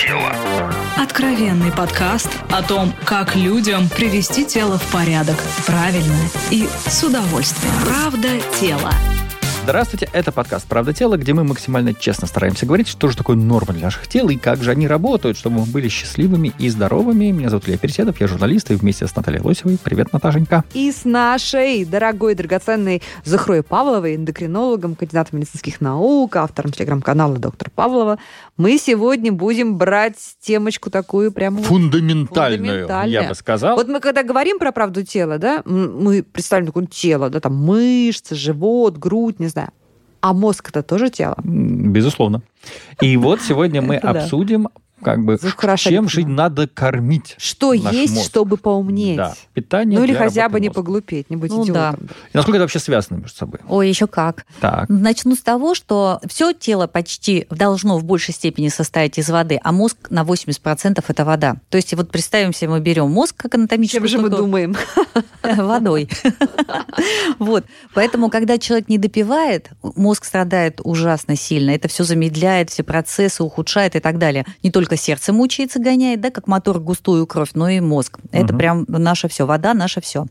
тело». Откровенный подкаст о том, как людям привести тело в порядок правильно и с удовольствием. Правда тело. Здравствуйте, это подкаст «Правда тела», где мы максимально честно стараемся говорить, что же такое норма для наших тел и как же они работают, чтобы мы были счастливыми и здоровыми. Меня зовут Илья Переседов, я журналист и вместе с Натальей Лосевой. Привет, Наташенька. И с нашей дорогой, драгоценной Захрой Павловой, эндокринологом, кандидатом медицинских наук, автором телеграм-канала «Доктор Павлова», мы сегодня будем брать темочку такую прямо... Фундаментальную, я бы сказал. Вот мы когда говорим про правду тела, да, мы представим такое тело, да, там мышцы, живот, грудь, не знаю. А мозг это тоже тело? Безусловно. И вот сегодня мы обсудим как бы чем же надо кормить. Что есть, мозг. чтобы поумнеть. Да, питание Ну или хотя бы мозга. не поглупеть, не быть Ну идиотом. да. И насколько это вообще связано между собой? Ой, еще как. Так. Начну с того, что все тело почти должно в большей степени состоять из воды, а мозг на 80% это вода. То есть вот представим себе, мы берем мозг как анатомическую Чем же мы думаем? водой. Вот. Поэтому, когда человек не допивает, мозг страдает ужасно сильно. Это все замедляет, все процессы ухудшает и так далее. Не только сердце мучается, гоняет, да, как мотор густую кровь, но и мозг. Это Мгм. прям наше все. Вода наше все.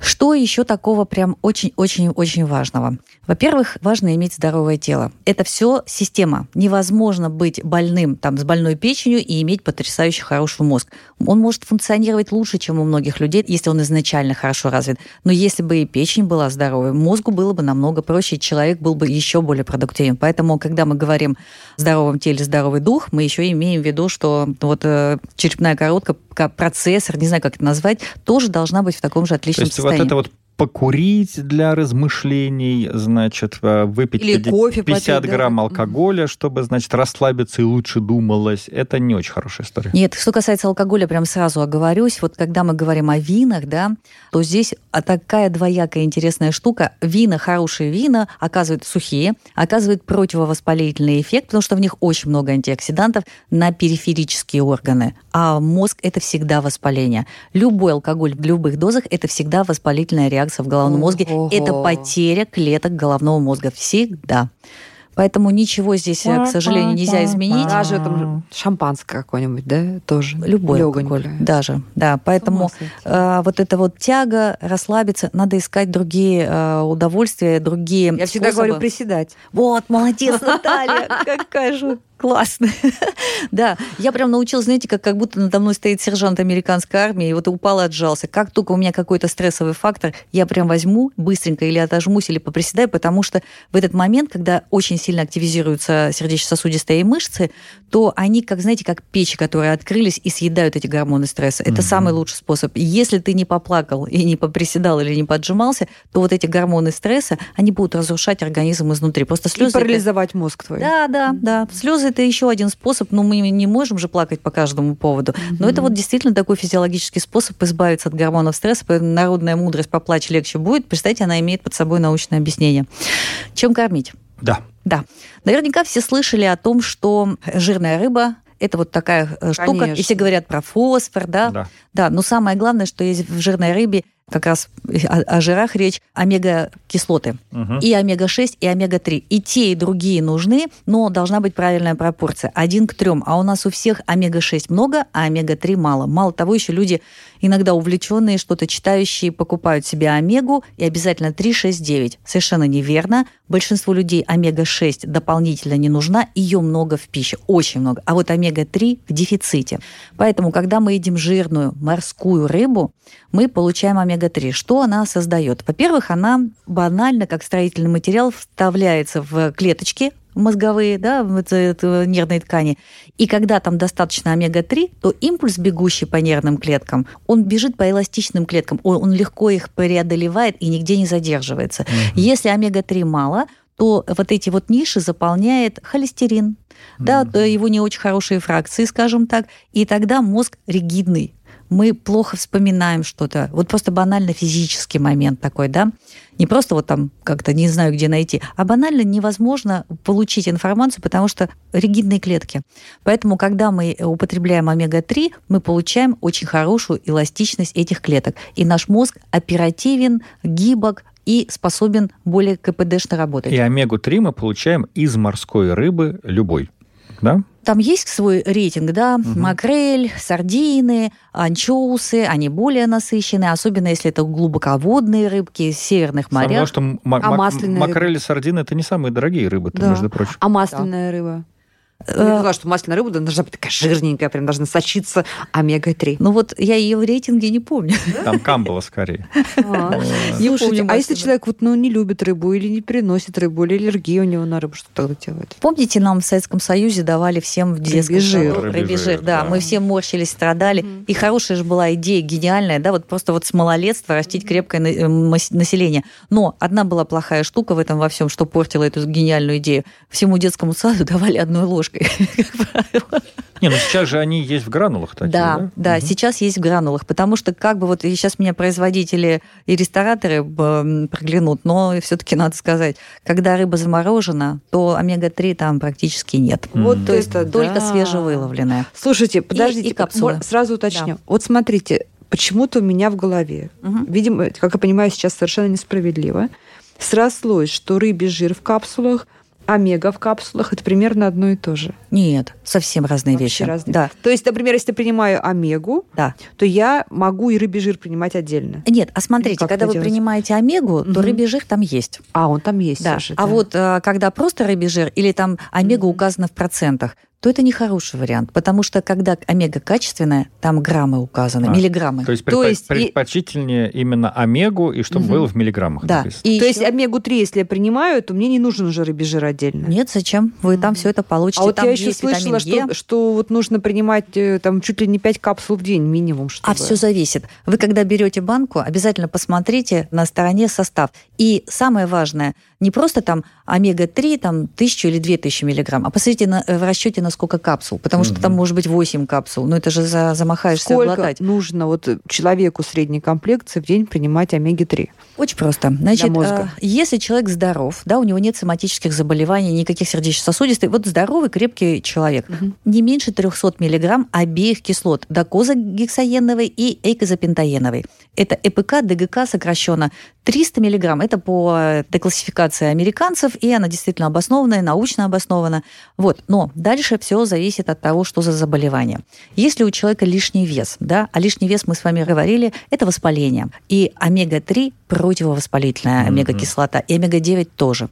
Что еще такого прям очень-очень-очень важного? Во-первых, важно иметь здоровое тело. Это все система. Невозможно быть больным там, с больной печенью и иметь потрясающе хороший мозг. Он может функционировать лучше, чем у многих людей, если он изначально хорошо развит. Но если бы и печень была здоровой, мозгу было бы намного проще, и человек был бы еще более продуктивен. Поэтому, когда мы говорим о здоровом теле, здоровый дух, мы еще имеем в виду, что вот э, черепная коробка, как процессор, не знаю, как это назвать, тоже должна быть в таком же отличном есть вот состоянии. это вот покурить для размышлений, значит, э, выпить Или 50 кофе попить, 50 да, грамм как- алкоголя, чтобы, значит, расслабиться и лучше думалось. Это не очень хорошая история. Нет, что касается алкоголя, прям сразу оговорюсь. Вот когда мы говорим о винах, да, то здесь а, такая двоякая интересная штука. Вина, хорошие вина, оказывают сухие, оказывают противовоспалительный эффект, потому что в них очень много антиоксидантов на периферические органы. А мозг – это всегда воспаление. Любой алкоголь в любых дозах – это всегда воспалительная реакция в головном мозге. Ого. Это потеря клеток головного мозга. Всегда. Поэтому ничего здесь, э, к сожалению, нельзя изменить. Даже там шампанское какое-нибудь, да, тоже. Любой алкоголь, даже, да. Поэтому э, вот эта вот тяга, расслабиться, надо искать другие э, удовольствия, другие Я всегда способы. говорю приседать. Вот, молодец, Наталья, какая же классная. Да, я прям научилась, знаете, как, как будто надо мной стоит сержант американской армии, и вот упал и отжался. Как только у меня какой-то стрессовый фактор, я прям возьму быстренько или отожмусь, или поприседаю, потому что в этот момент, когда очень сильно активизируются сердечно-сосудистые мышцы, то они, как, знаете, как печи, которые открылись и съедают эти гормоны стресса. Это Мгм. самый лучший способ. И Если ты не поплакал и не поприседал или не поджимался, то вот эти гормоны стресса, они будут разрушать организм изнутри. Просто И слезы... это- парализовать мозг твой. да, да, да. Слезы это еще один способ, но мы не можем же плакать по каждому поводу. Но это вот действительно такой физиологический способ избавиться от гормонов стресса. Поэтому Народная мудрость поплачь легче будет. Представьте, она имеет под собой научное объяснение. Чем кормить? Да. Да. Наверняка все слышали о том, что жирная рыба это вот такая э, штука, и Конечно. все говорят про фосфор, да? Да. Да, но самое главное, что есть в жирной рыбе, как раз о, о жирах речь, омега-кислоты. Мгм. И омега-6, и омега-3. И те, и другие нужны, но должна быть правильная пропорция. Один к трем. А у нас у всех омега-6 много, а омега-3 мало. Мало того, еще люди иногда увлеченные, что-то читающие, покупают себе омегу и обязательно 3, 6, 9. Совершенно неверно. Большинству людей омега-6 дополнительно не нужна. Ее много в пище, очень много. А вот омега-3 в дефиците. Поэтому, когда мы едим жирную морскую рыбу, мы получаем омега-3. Что она создает? Во-первых, она банально, как строительный материал, вставляется в клеточки мозговые, да, в нервные ткани. И когда там достаточно омега-3, то импульс, бегущий по нервным клеткам, он бежит по эластичным клеткам, он, он легко их преодолевает и нигде не задерживается. Если омега-3 мало, то вот эти вот ниши заполняет холестерин, да, то его не очень хорошие фракции, скажем так, и тогда мозг ригидный. Мы плохо вспоминаем что-то. Вот просто банально физический момент такой, да. Не просто вот там как-то не знаю, где найти, а банально невозможно получить информацию, потому что ригидные клетки. Поэтому, когда мы употребляем омега-3, мы получаем очень хорошую эластичность этих клеток. И наш мозг оперативен, гибок, и способен более КПДшно работать. И омегу-3 мы получаем из морской рыбы любой. Да? Там есть свой рейтинг, да, Мгм. макрель, сардины, анчоусы, они более насыщенные, особенно если это глубоководные рыбки из северных Самое морей. что А ма- масляная макрель и сардины это не самые дорогие рыбы, Да. между прочим. А масляная рыба? Я Э, поняла, что масляная рыба должна быть такая жирненькая, прям должна сочиться омега-3. Ну вот я ее в рейтинге не помню. Там камбала скорее. А. Не Слушайте, помню а если человек вот, ну, не любит рыбу или не переносит рыбу, или аллергия у него на рыбу, что тогда делать? Помните, нам в Советском Союзе давали всем в детском жир. Рыбий жир, да. Мы все морщились, страдали. И хорошая же была идея, гениальная, да, вот просто вот с малолетства растить крепкое э, население. Но одна была плохая штука в этом во всем, что портила эту гениальную идею. Всему детскому саду давали одной ложкой, как правило. Не, ну сейчас же они есть в гранулах такие, Да, да? да, Мгм. сейчас есть в гранулах, потому что как бы вот сейчас меня производители и рестораторы проглянут, но все-таки надо сказать, когда рыба заморожена, то омега-3 там практически нет. Вот То есть только да. свежевыловленная. Слушайте, подождите, и капсулы. мо- сразу уточню. Вот смотрите, почему-то у меня в голове, Мгм. видимо, как я понимаю, сейчас совершенно несправедливо, срослось, что рыбий жир в капсулах, омега в капсулах это примерно одно и то же. Нет, совсем разные Вообще вещи. разные. Да, То есть, например, если я принимаю омегу, да. то я могу и рыбий жир принимать отдельно. Нет, а смотрите, когда вы делать? принимаете омегу, то Мгм. рыбий жир там есть. А, он там есть Да. уже, А вот э, когда просто рыбий жир или там омега Мгм. указана в процентах, то это не хороший вариант, потому что когда омега качественная, там граммы указаны, А, миллиграммы. То есть, То предпо- есть и- предпочтительнее именно омегу, и чтобы Мгм. было в миллиграммах Да. написано. И То ещё- есть омегу-3, если я принимаю, то мне не нужен уже рыбий жир отдельно. Нет, зачем? Вы там все это получите. А вот там я еще есть слышала, что, что вот нужно принимать э, там чуть ли не 5 капсул в день минимум. Чтобы... А все зависит. Вы когда берете банку, обязательно посмотрите на стороне состав. И самое важное, не просто там омега-3, там тысячу или две тысячи миллиграмм, а посмотрите на, в расчете на сколько капсул, потому что там может быть 8 капсул. Ну это же за, замахаешься Сколько глотать. нужно вот человеку средней комплекции в день принимать омеги-3? Очень просто. Значит, мозга. э, если человек здоров, да, у него нет соматических заболеваний, никаких сердечно-сосудистых, вот здоровый, крепкий человек, Мгм. не меньше 300 миллиграмм обеих кислот, докозагексаеновой и эйкозапентаеновой. Это ЭПК, ДГК сокращенно. 300 миллиграмм. Это по э, деклассификации американцев, и она действительно обоснованная, научно обоснована. Вот. Но дальше все зависит от того, что за заболевание. Если у человека лишний вес, да, а лишний вес, мы с вами говорили, это воспаление. И омега-3 противовоспалительная омега-кислота, и омега-9 тоже.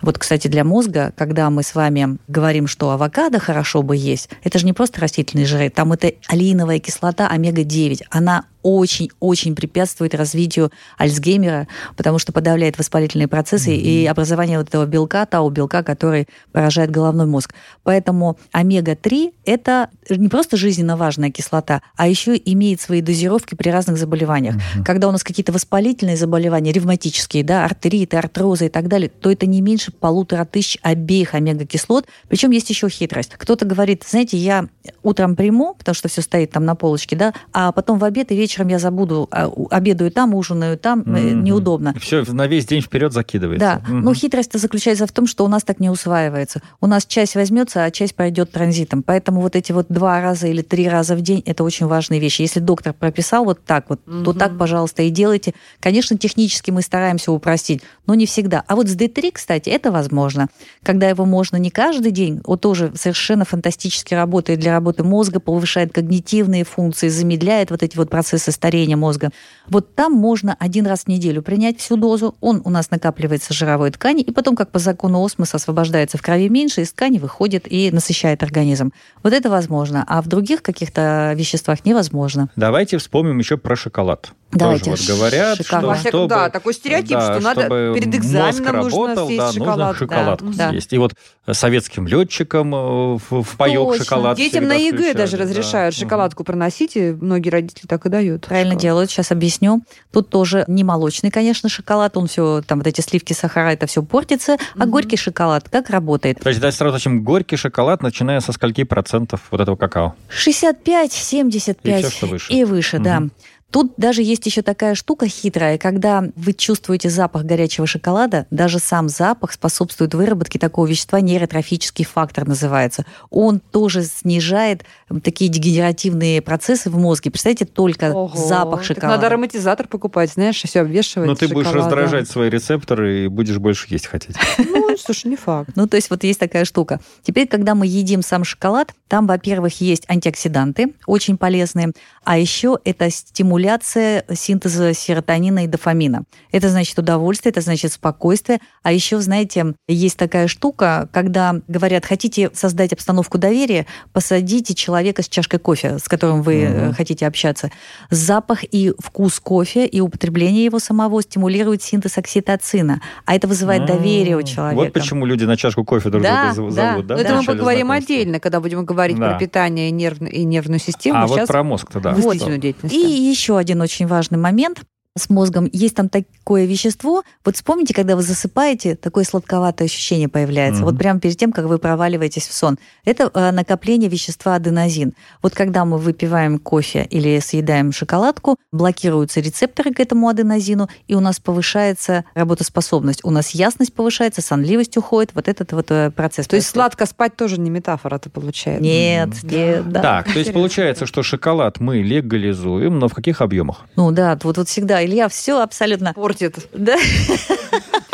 Вот, кстати, для мозга, когда мы с вами говорим, что авокадо хорошо бы есть, это же не просто растительные жиры, там это алииновая кислота омега-9. Она очень-очень препятствует развитию Альцгеймера, потому что подавляет воспалительные процессы и образование вот этого белка, тау-белка, который поражает головной мозг. Поэтому омега-3 – это не просто жизненно важная кислота, а еще имеет свои дозировки при разных заболеваниях. Когда у нас какие-то воспалительные заболевания, ревматические, да, артриты, артрозы и так далее, то это не меньше полутора тысяч обеих омега-кислот. Причем есть еще хитрость. Кто-то говорит, знаете, я утром приму, потому что все стоит там на полочке, да, а потом в обед и вечером я забуду, а, обедаю там, ужинаю там, Мгм. неудобно. Все на весь день вперед закидывается. Да, Мгм. но хитрость заключается в том, что у нас так не усваивается. У нас часть возьмется, а часть пройдет транзитом. Поэтому вот эти вот два раза или три раза в день это очень важные вещи. Если доктор прописал вот так вот, то Мгм. так, пожалуйста, и делайте. Конечно, технически мы стараемся упростить, но не всегда. А вот с D3, кстати, это возможно. Когда его можно не каждый день, он тоже совершенно фантастически работает для работы мозга, повышает когнитивные функции, замедляет вот эти вот процессы старения мозга. Вот там можно один раз в неделю принять всю дозу, он у нас накапливается в жировой ткани, и потом, как по закону осмоса, освобождается в крови меньше, из ткани выходит и насыщает организм. Вот это возможно, а в других каких-то веществах невозможно. Давайте вспомним еще про шоколад. Давайте. Тоже вот говорят, Шоколад. что чтобы, Да, такой стереотип, что надо перед мозг экзаменом нужно работал, съесть да, шоколад. нужно шоколадку Да. съесть. И вот советским летчикам э, в, в паёк Точно. шоколад Детям на ЕГЭ даже да. разрешают Мгм. шоколадку проносить, и многие родители так и дают. Правильно шоколад. делают, сейчас объясню. Тут тоже не молочный, конечно, шоколад, он все, там вот эти сливки, сахара, это все портится, а Мгм. горький шоколад как работает? То есть, давайте сразу уточним, горький шоколад, начиная со скольки процентов вот этого какао? 65, 75 И всё, что выше. и выше, да. Тут даже есть еще такая штука хитрая, когда вы чувствуете запах горячего шоколада, даже сам запах способствует выработке такого вещества, нейротрофический фактор называется. Он тоже снижает такие дегенеративные процессы в мозге. Представляете, только Ого. запах Так шоколада. надо ароматизатор покупать, знаешь, и все обвешивать Ну, ты будешь шоколадом. раздражать свои рецепторы и будешь больше есть хотеть. Ну, слушай, не факт. Ну, то есть вот есть такая штука. Теперь, когда мы едим сам шоколад, там, во-первых, есть антиоксиданты, очень полезные, а еще это стимуляция синтеза серотонина и дофамина. Это значит удовольствие, это значит спокойствие. А еще, знаете, есть такая штука, когда говорят, хотите создать обстановку доверия, посадите человека с чашкой кофе, с которым вы угу. хотите общаться. Запах и вкус кофе и употребление его самого стимулирует синтез окситоцина, а это вызывает доверие у человека. Вот почему люди на чашку кофе друг да, друга да. зовут, да? Но это мы поговорим отдельно, когда будем говорить да. про питание и, нерв... и нервную систему. А Сейчас вот про мозг-то, да. Вот. И еще один очень важный момент с мозгом, есть там такое вещество. Вот вспомните, когда вы засыпаете, такое сладковатое ощущение появляется. Mm-hmm. Вот прямо перед тем, как вы проваливаетесь в сон. Это э, накопление вещества аденозин. Вот когда мы выпиваем кофе или съедаем шоколадку, блокируются рецепторы к этому аденозину, и у нас повышается работоспособность. У нас ясность повышается, сонливость уходит. Вот этот вот э, процесс. То есть сладко спать тоже не метафора, это получается? Нет, mm-hmm. нет, да. Так, то есть получается, что шоколад мы легализуем, но в каких объемах? Ну да, вот, вот всегда Илья все абсолютно... Портит. Да.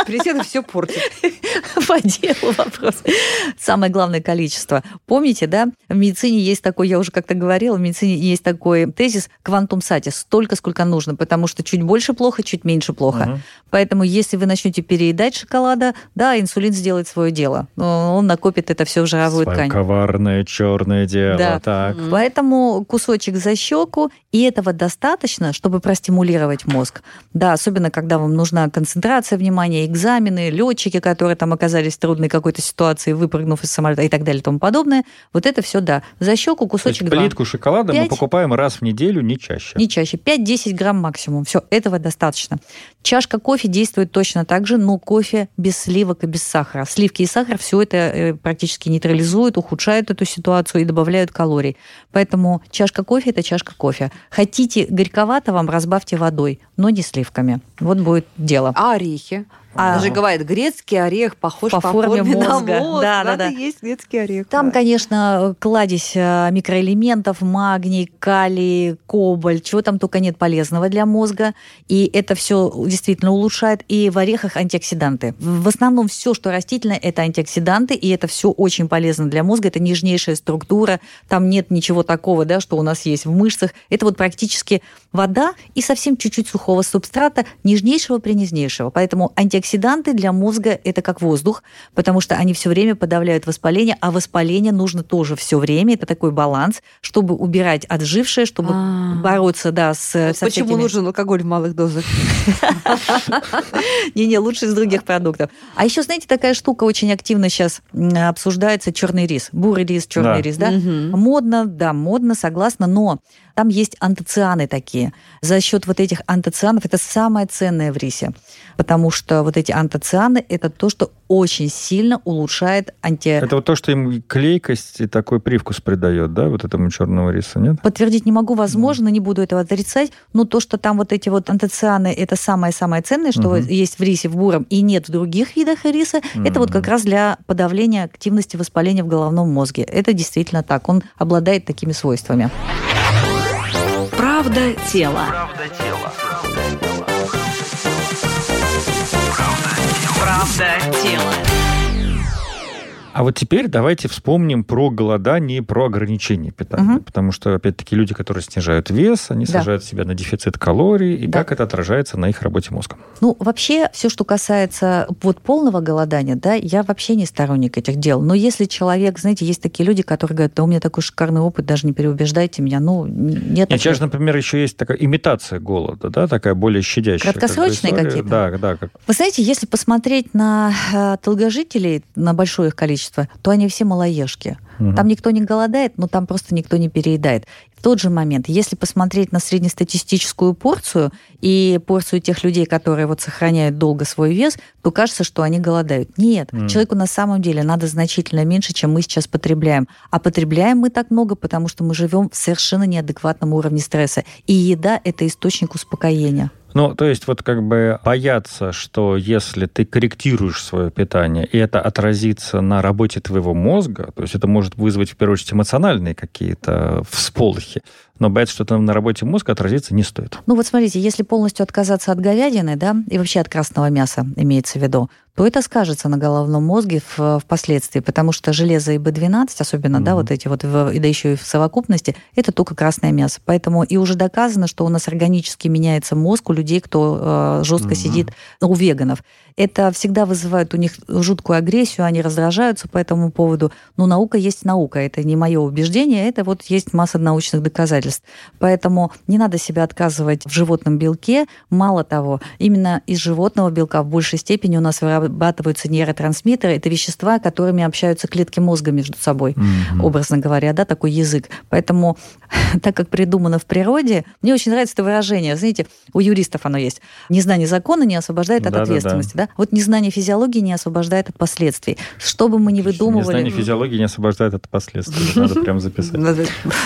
Президент все портит. По делу вопрос. Самое главное количество. Помните, да, в медицине есть такой, я уже как-то говорила, в медицине есть такой тезис квантум сати, столько, сколько нужно, потому что чуть больше плохо, чуть меньше плохо. Угу. Поэтому если вы начнете переедать шоколада, да, инсулин сделает свое дело. Он накопит это все в жировую Свое ткань. коварное черное дело. Да. Так. Поэтому кусочек за щеку, и этого достаточно, чтобы простимулировать мозг. Да, особенно когда вам нужна концентрация внимания, экзамены, летчики, которые там оказались в трудной какой-то ситуации, выпрыгнув из самолета и так далее и тому подобное. Вот это все, да. За щеку кусочек То есть плитку шоколада 5, мы покупаем раз в неделю, не чаще. Не чаще. 5-10 грамм максимум. Все, этого достаточно. Чашка кофе действует точно так же, но кофе без сливок и без сахара. Сливки и сахар все это э, практически нейтрализуют, ухудшают эту ситуацию и добавляют калорий. Поэтому чашка кофе – это чашка кофе. Хотите горьковато вам, разбавьте водой, но не сливками. Вот будет дело. А орехи? А, же говорят, грецкий орех похож по, по форме, форме мозга. на мозг. Да, да, да. есть грецкий орех. Там, да. конечно, кладезь э, микроэлементов, магний, калий, кобальт, чего там только нет полезного для мозга. И это все действительно улучшает. И в орехах антиоксиданты. В основном все, что растительное, это антиоксиданты, и это все очень полезно для мозга. Это нежнейшая структура. Там нет ничего такого, да, что у нас есть в мышцах. Это вот практически вода и совсем чуть-чуть сухого субстрата, нежнейшего принежнейшего. Поэтому антиоксиданты для мозга это как воздух, потому что они все время подавляют воспаление, а воспаление нужно тоже все время. Это такой баланс, чтобы убирать отжившее, чтобы А. бороться, да, с со Почему всякими- нужен алкоголь в малых дозах? Не-не, лучше из других продуктов. А еще, знаете, такая штука очень активно сейчас обсуждается черный рис. Бурый рис, черный рис, да? Модно, да, модно, согласна, но там есть антоцианы такие. За счет вот этих антоцианов это самое ценное в рисе, потому что вот эти антоцианы это то, что очень сильно улучшает анти... Это вот то, что им клейкость и такой привкус придает, да, вот этому черному рису, нет? Подтвердить не могу, возможно, не буду этого отрицать, но то, что там вот эти вот антоцианы, это самое-самое ценное, что Мгм. есть в рисе, в буром, и нет в других видах риса, это вот как раз для подавления активности воспаления в головном мозге. Это действительно так, он обладает такими свойствами. Правда тело. Правда тело. А вот теперь давайте вспомним про голодание и про ограничение питания. Мгм. Потому что, опять-таки, люди, которые снижают вес, они Да. сажают себя на дефицит калорий, и Да. как это отражается на их работе мозга. Ну, вообще, все, что касается вот полного голодания, да, я вообще не сторонник этих дел. Но если человек, знаете, есть такие люди, которые говорят, да у меня такой шикарный опыт, даже не переубеждайте меня, ну, нет Нет, сейчас, например, еще есть такая имитация голода, да, такая более щадящая. как бы Краткосрочные история. какие-то? Да, да. Как... Вы знаете, если посмотреть на э, долгожителей, на большое их количество, то они все малоежки. Мгм. Там никто не голодает, но там просто никто не переедает. В тот же момент, если посмотреть на среднестатистическую порцию и порцию тех людей, которые вот сохраняют долго свой вес, то кажется, что они голодают. Нет, Мгм. человеку на самом деле надо значительно меньше, чем мы сейчас потребляем. А потребляем мы так много, потому что мы живем в совершенно неадекватном уровне стресса. И еда – это источник успокоения. Ну, то есть вот как бы бояться, что если ты корректируешь свое питание, и это отразится на работе твоего мозга, то есть это может вызвать в первую очередь эмоциональные какие-то всполохи, но бояться, что это на работе мозга отразится, не стоит. Ну вот смотрите, если полностью отказаться от говядины, да, и вообще от красного мяса имеется в виду, то это скажется на головном мозге в, впоследствии, потому что железо и B12, особенно, mm-hmm. да, вот эти вот, и да еще и в совокупности, это только красное мясо. Поэтому и уже доказано, что у нас органически меняется мозг у людей, кто э, жестко mm-hmm. сидит, ну, у веганов. Это всегда вызывает у них жуткую агрессию, они раздражаются по этому поводу. Но наука есть наука, это не мое убеждение, это вот есть масса научных доказательств. Поэтому не надо себя отказывать в животном белке. Мало того, именно из животного белка в большей степени у нас вырабатываются нейротрансмиттеры. Это вещества, которыми общаются клетки мозга между собой, mm-hmm. образно говоря, да, такой язык. Поэтому, так как придумано в природе, мне очень нравится это выражение. Знаете, у юристов оно есть. Незнание закона не освобождает от да, ответственности. Да, да. Да? Вот незнание физиологии не освобождает от последствий. Что бы мы ни выдумывали... Незнание физиологии не освобождает от последствий. Надо прям записать.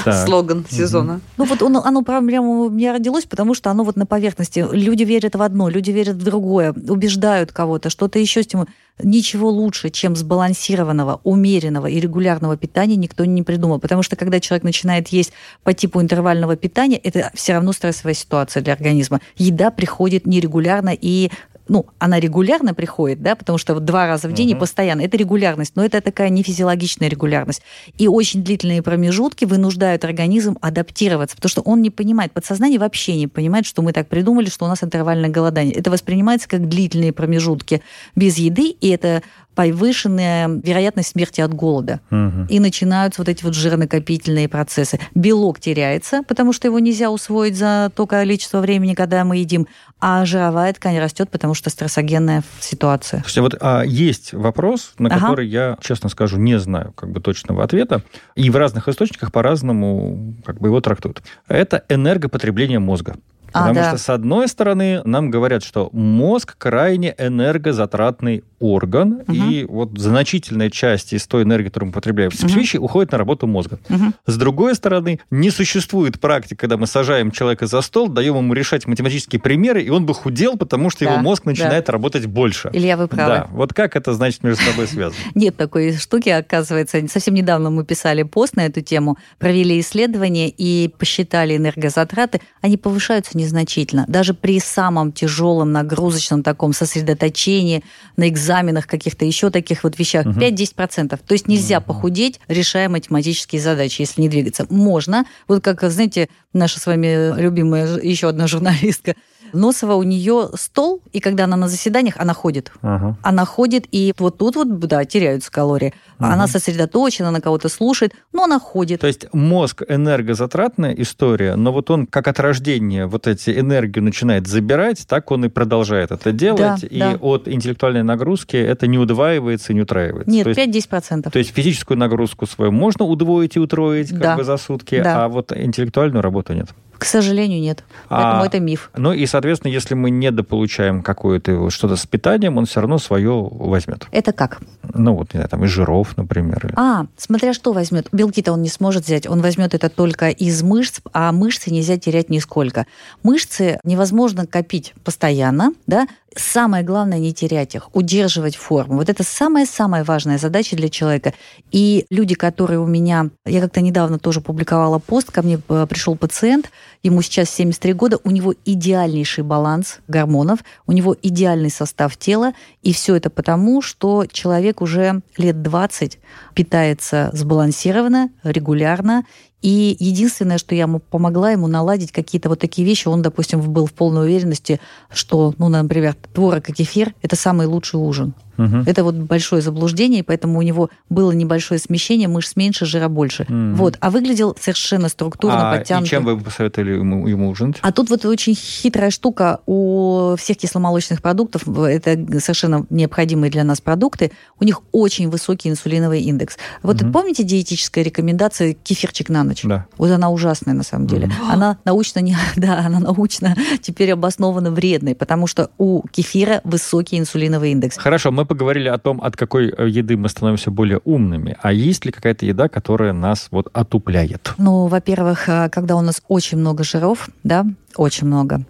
Слоган сезона. Ну вот оно прямо у меня родилось, потому что оно вот на поверхности. Люди верят в одно, люди верят в другое, убеждают кого-то, что-то еще стимулирует. Ничего лучше, чем сбалансированного, умеренного и регулярного питания никто не придумал. Потому что когда человек начинает есть по типу интервального питания, это все равно стрессовая ситуация для организма. Еда приходит нерегулярно и ну, она регулярно приходит, да, потому что вот два раза в день uh-huh. и постоянно. Это регулярность, но это такая нефизиологичная регулярность. И очень длительные промежутки вынуждают организм адаптироваться, потому что он не понимает, подсознание вообще не понимает, что мы так придумали, что у нас интервальное голодание. Это воспринимается как длительные промежутки без еды, и это повышенная вероятность смерти от голода. Угу. И начинаются вот эти вот жирнокопительные процессы. Белок теряется, потому что его нельзя усвоить за то количество времени, когда мы едим, а жировая ткань растет, потому что стрессогенная ситуация. Слушайте, вот а, есть вопрос, на ага. который я, честно скажу, не знаю как бы точного ответа, и в разных источниках по-разному как бы его трактуют. Это энергопотребление мозга. А, Потому да. что, с одной стороны, нам говорят, что мозг крайне энергозатратный орган, угу. и вот значительная часть из той энергии, которую мы потребляем в угу. уходит на работу мозга. Угу. С другой стороны, не существует практики, когда мы сажаем человека за стол, даем ему решать математические примеры, и он бы худел, потому что да, его мозг начинает да. работать больше. Илья, вы правы. Да. Вот как это, значит, между собой связано? Нет такой штуки, оказывается. Совсем недавно мы писали пост на эту тему, провели исследование и посчитали энергозатраты. Они повышаются незначительно. Даже при самом тяжелом нагрузочном таком сосредоточении на экзаменах каких-то еще таких вот вещах, угу. 5-10%. То есть нельзя угу. похудеть, решая математические задачи, если не двигаться. Можно. Вот как, знаете, наша с вами любимая еще одна журналистка Носова у нее стол, и когда она на заседаниях, она ходит. Ага. Она ходит, и вот тут вот, да, теряются калории. Ага. Она сосредоточена, на кого-то слушает, но она ходит. То есть мозг энергозатратная история, но вот он как от рождения вот эти энергию начинает забирать, так он и продолжает это делать, да, и да. от интеллектуальной нагрузки это не удваивается и не утраивается. Нет, 5-10%. То есть физическую нагрузку свою можно удвоить и утроить как да. бы за сутки, да. а вот интеллектуальную работу нет. К сожалению, нет. Поэтому а, это миф. Ну и, соответственно, если мы недополучаем какое-то что-то с питанием, он все равно свое возьмет. Это как? Ну вот, не знаю, там из жиров, например. А, смотря что возьмет. Белки-то он не сможет взять. Он возьмет это только из мышц, а мышцы нельзя терять нисколько. Мышцы невозможно копить постоянно, да, самое главное не терять их, удерживать форму. Вот это самая-самая важная задача для человека. И люди, которые у меня... Я как-то недавно тоже публиковала пост, ко мне э, пришел пациент, ему сейчас 73 года, у него идеальнейший баланс гормонов, у него идеальный состав тела, и все это потому, что человек уже лет 20 питается сбалансированно, регулярно, и единственное, что я ему помогла ему наладить какие-то вот такие вещи, он, допустим, был в полной уверенности, что, ну, например, творог и кефир – это самый лучший ужин. Угу. Это вот большое заблуждение, поэтому у него было небольшое смещение, мышц меньше, жира больше. Угу. Вот. А выглядел совершенно структурно, а подтянутый. И чем вы бы посоветовали ему, ему ужинать? А тут вот очень хитрая штука. У всех кисломолочных продуктов, это совершенно необходимые для нас продукты, у них очень высокий инсулиновый индекс. Вот угу. помните диетическая рекомендация кефирчик на ночь? Да. Вот она ужасная на самом деле. Угу. Она научно не... Да, она научно теперь обоснованно вредной, потому что у кефира высокий инсулиновый индекс. Хорошо, мы поговорили о том, от какой э, еды мы становимся более умными. А есть ли какая-то еда, которая нас вот отупляет? Ну, во-первых, э, когда у нас очень много жиров, да, Очень много.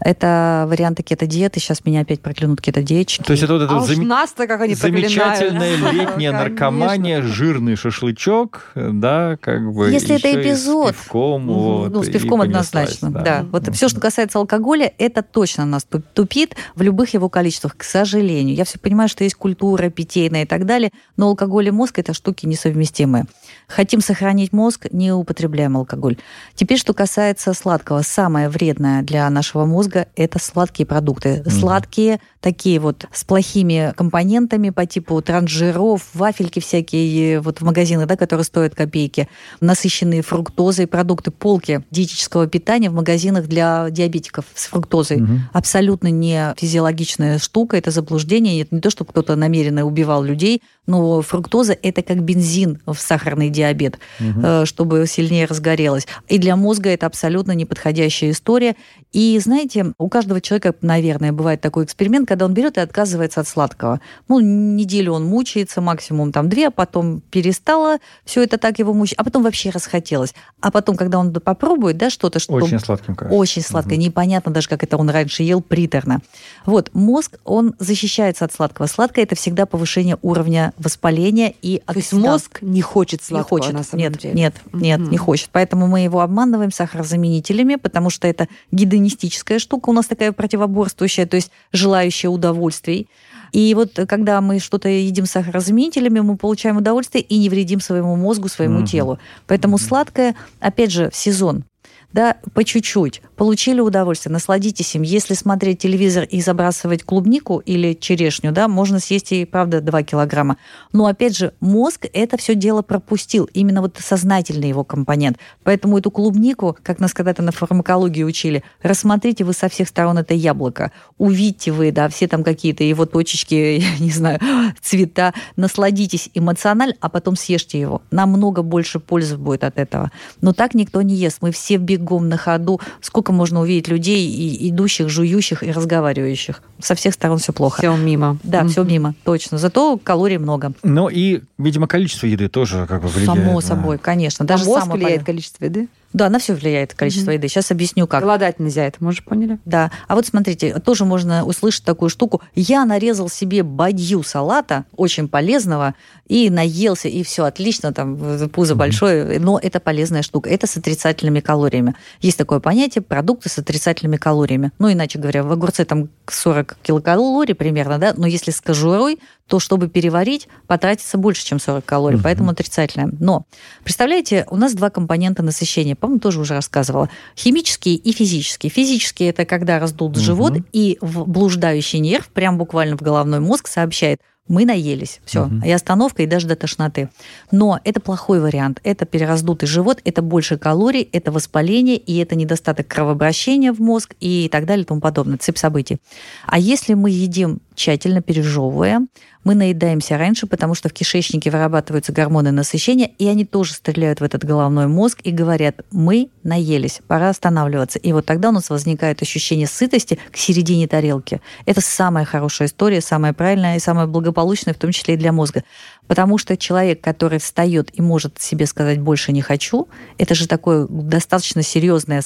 Это варианты кето-диеты. Сейчас меня опять проклянут кето-диетчики. То есть это вот это А зам- нас-то как они замечательная летняя наркомания, жирный шашлычок, да, как бы. Если это эпизод. С пивком, вот, ну, с пивком однозначно, да. Вот Мгм. все, что касается алкоголя, это точно нас туп- тупит в любых его количествах, к сожалению. Я все понимаю, что есть культура питейная и так далее, но алкоголь и мозг – это штуки несовместимые. Хотим сохранить мозг, не употребляем алкоголь. Теперь, что касается сладкого. Самое вредное для нашего мозга – это сладкие продукты. Сладкие, такие вот с плохими компонентами по типу транжиров, вафельки всякие вот в магазинах, да, которые стоят копейки, насыщенные фруктозой продукты, полки диетического питания в магазинах для диабетиков с фруктозой. Мгм. Абсолютно не физиологичная штука, это заблуждение. Это не то, что кто-то намеренно убивал людей, но фруктоза – это как бензин в сахарный диабет, э, чтобы сильнее разгорелось. И для мозга это абсолютно неподходящая история. И знаете, у каждого человека, наверное, бывает такой эксперимент, когда он берет и отказывается от сладкого. Ну, неделю он мучается, максимум там две, а потом перестало все это так его мучить, а потом вообще расхотелось. А потом, когда он попробует, да, что-то, что Очень сладким кажется. очень сладкое, непонятно даже, как это он раньше ел, приторно. Вот, мозг, он защищается от сладкого. Сладкое – это всегда повышение уровня воспаления и То есть оксида- мозг не хочет не сладкого хочет. на самом нет, деле. нет, нет, не Мгм. хочет. Поэтому мы его обманываем сахарозаменителями, потому что это гедонистическая штука у нас такая противоборствующая, то есть желающая удовольствий. И вот э, когда мы что-то едим с сахарозаменителями, мы получаем удовольствие и не вредим своему мозгу, своему Мгм. телу. Поэтому сладкое, опять же, в сезон. Да, по чуть-чуть. Получили удовольствие, насладитесь им. Если смотреть телевизор и забрасывать клубнику или черешню, да, можно съесть и, правда, 2 килограмма. Но, опять же, мозг это все дело пропустил. Именно вот сознательный его компонент. Поэтому эту клубнику, как нас когда-то на фармакологии учили, рассмотрите вы со всех сторон это яблоко. Увидьте вы, да, все там какие-то его точечки, я не знаю, цвета. Насладитесь эмоционально, а потом съешьте его. Намного больше пользы будет от этого. Но так никто не ест. Мы все бегом на ходу. Сколько можно увидеть людей, и идущих, жующих и разговаривающих. Со всех сторон все плохо. Все мимо. Да, все Мгм. мимо, точно. Зато калорий много. Ну и, видимо, количество еды тоже как бы влияет. Само на- собой, конечно. Даже Даже мозг влияет полезное. количество еды. Да, на все влияет количество Мгм. еды. Сейчас объясню как. Голодать нельзя, это мы же поняли. Да. А вот смотрите, тоже можно услышать такую штуку. Я нарезал себе бадью салата, очень полезного, и наелся, и все отлично, там пузо большое, но это полезная штука. Это с отрицательными калориями. Есть такое понятие продукты с отрицательными калориями. Ну, иначе говоря, в огурце там 40 килокалорий примерно, да, но если с кожурой, то чтобы переварить, потратится больше, чем 40 калорий, Мгм. поэтому отрицательное. Но, представляете, у нас два компонента насыщения, по-моему, тоже уже рассказывала. Химические и физические. Физические – это когда раздут Мгм. живот, и в блуждающий нерв, прям буквально в головной мозг, сообщает, мы наелись, все, Мгм. и остановка, и даже до тошноты. Но это плохой вариант. Это перераздутый живот, это больше калорий, это воспаление, и это недостаток кровообращения в мозг и так далее и тому подобное, цепь событий. А если мы едим тщательно пережевывая, мы наедаемся раньше, потому что в кишечнике вырабатываются гормоны насыщения, и они тоже стреляют в этот головной мозг и говорят, мы наелись, пора останавливаться. И вот тогда у нас возникает ощущение сытости к середине тарелки. Это самая хорошая история, самая правильная и самая благополучная, в том числе и для мозга. Потому что человек, который встает и может себе сказать «больше не хочу», это же такое достаточно серьезное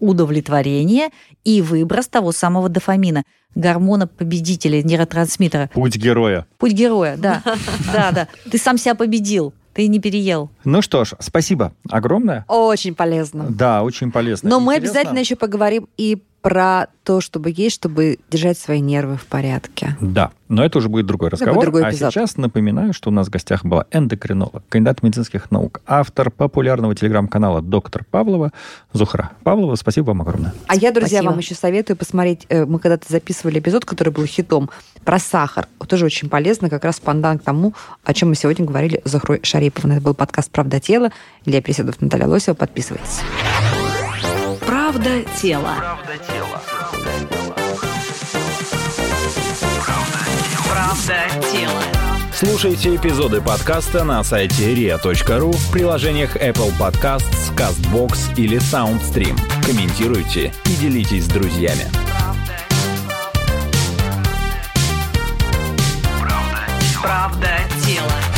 самоудовлетворение и выброс того самого дофамина, гормона победителя, нейротрансмиттера. Путь героя. Путь героя, да. Да, да. Ты сам себя победил, ты не переел. Ну что ж, спасибо огромное. Очень полезно. Да, очень полезно. Но мы Интересно. обязательно еще поговорим и про то, чтобы есть, чтобы держать свои нервы в порядке. Да, но это уже будет другой будет разговор. другой а сейчас напоминаю, что у нас в гостях была эндокринолог, кандидат медицинских наук, автор популярного телеграм-канала «Доктор Павлова» Зухра Павлова. Спасибо вам огромное. А я, друзья, Спасибо. вам еще советую посмотреть. э, Мы когда-то записывали эпизод, который был хитом, про сахар. Тоже очень полезно, как раз пандан к тому, о чем мы сегодня говорили с Захрой Шариповной. Это был подкаст «Правда тела». Илья Преседов, Наталья Лосева. Подписывайтесь. Правда тело. Правда тело. Правда тело. Слушайте эпизоды подкаста на сайте ria.ru в приложениях Apple Podcasts, CastBox или SoundStream. Комментируйте и делитесь с друзьями. Правда тело.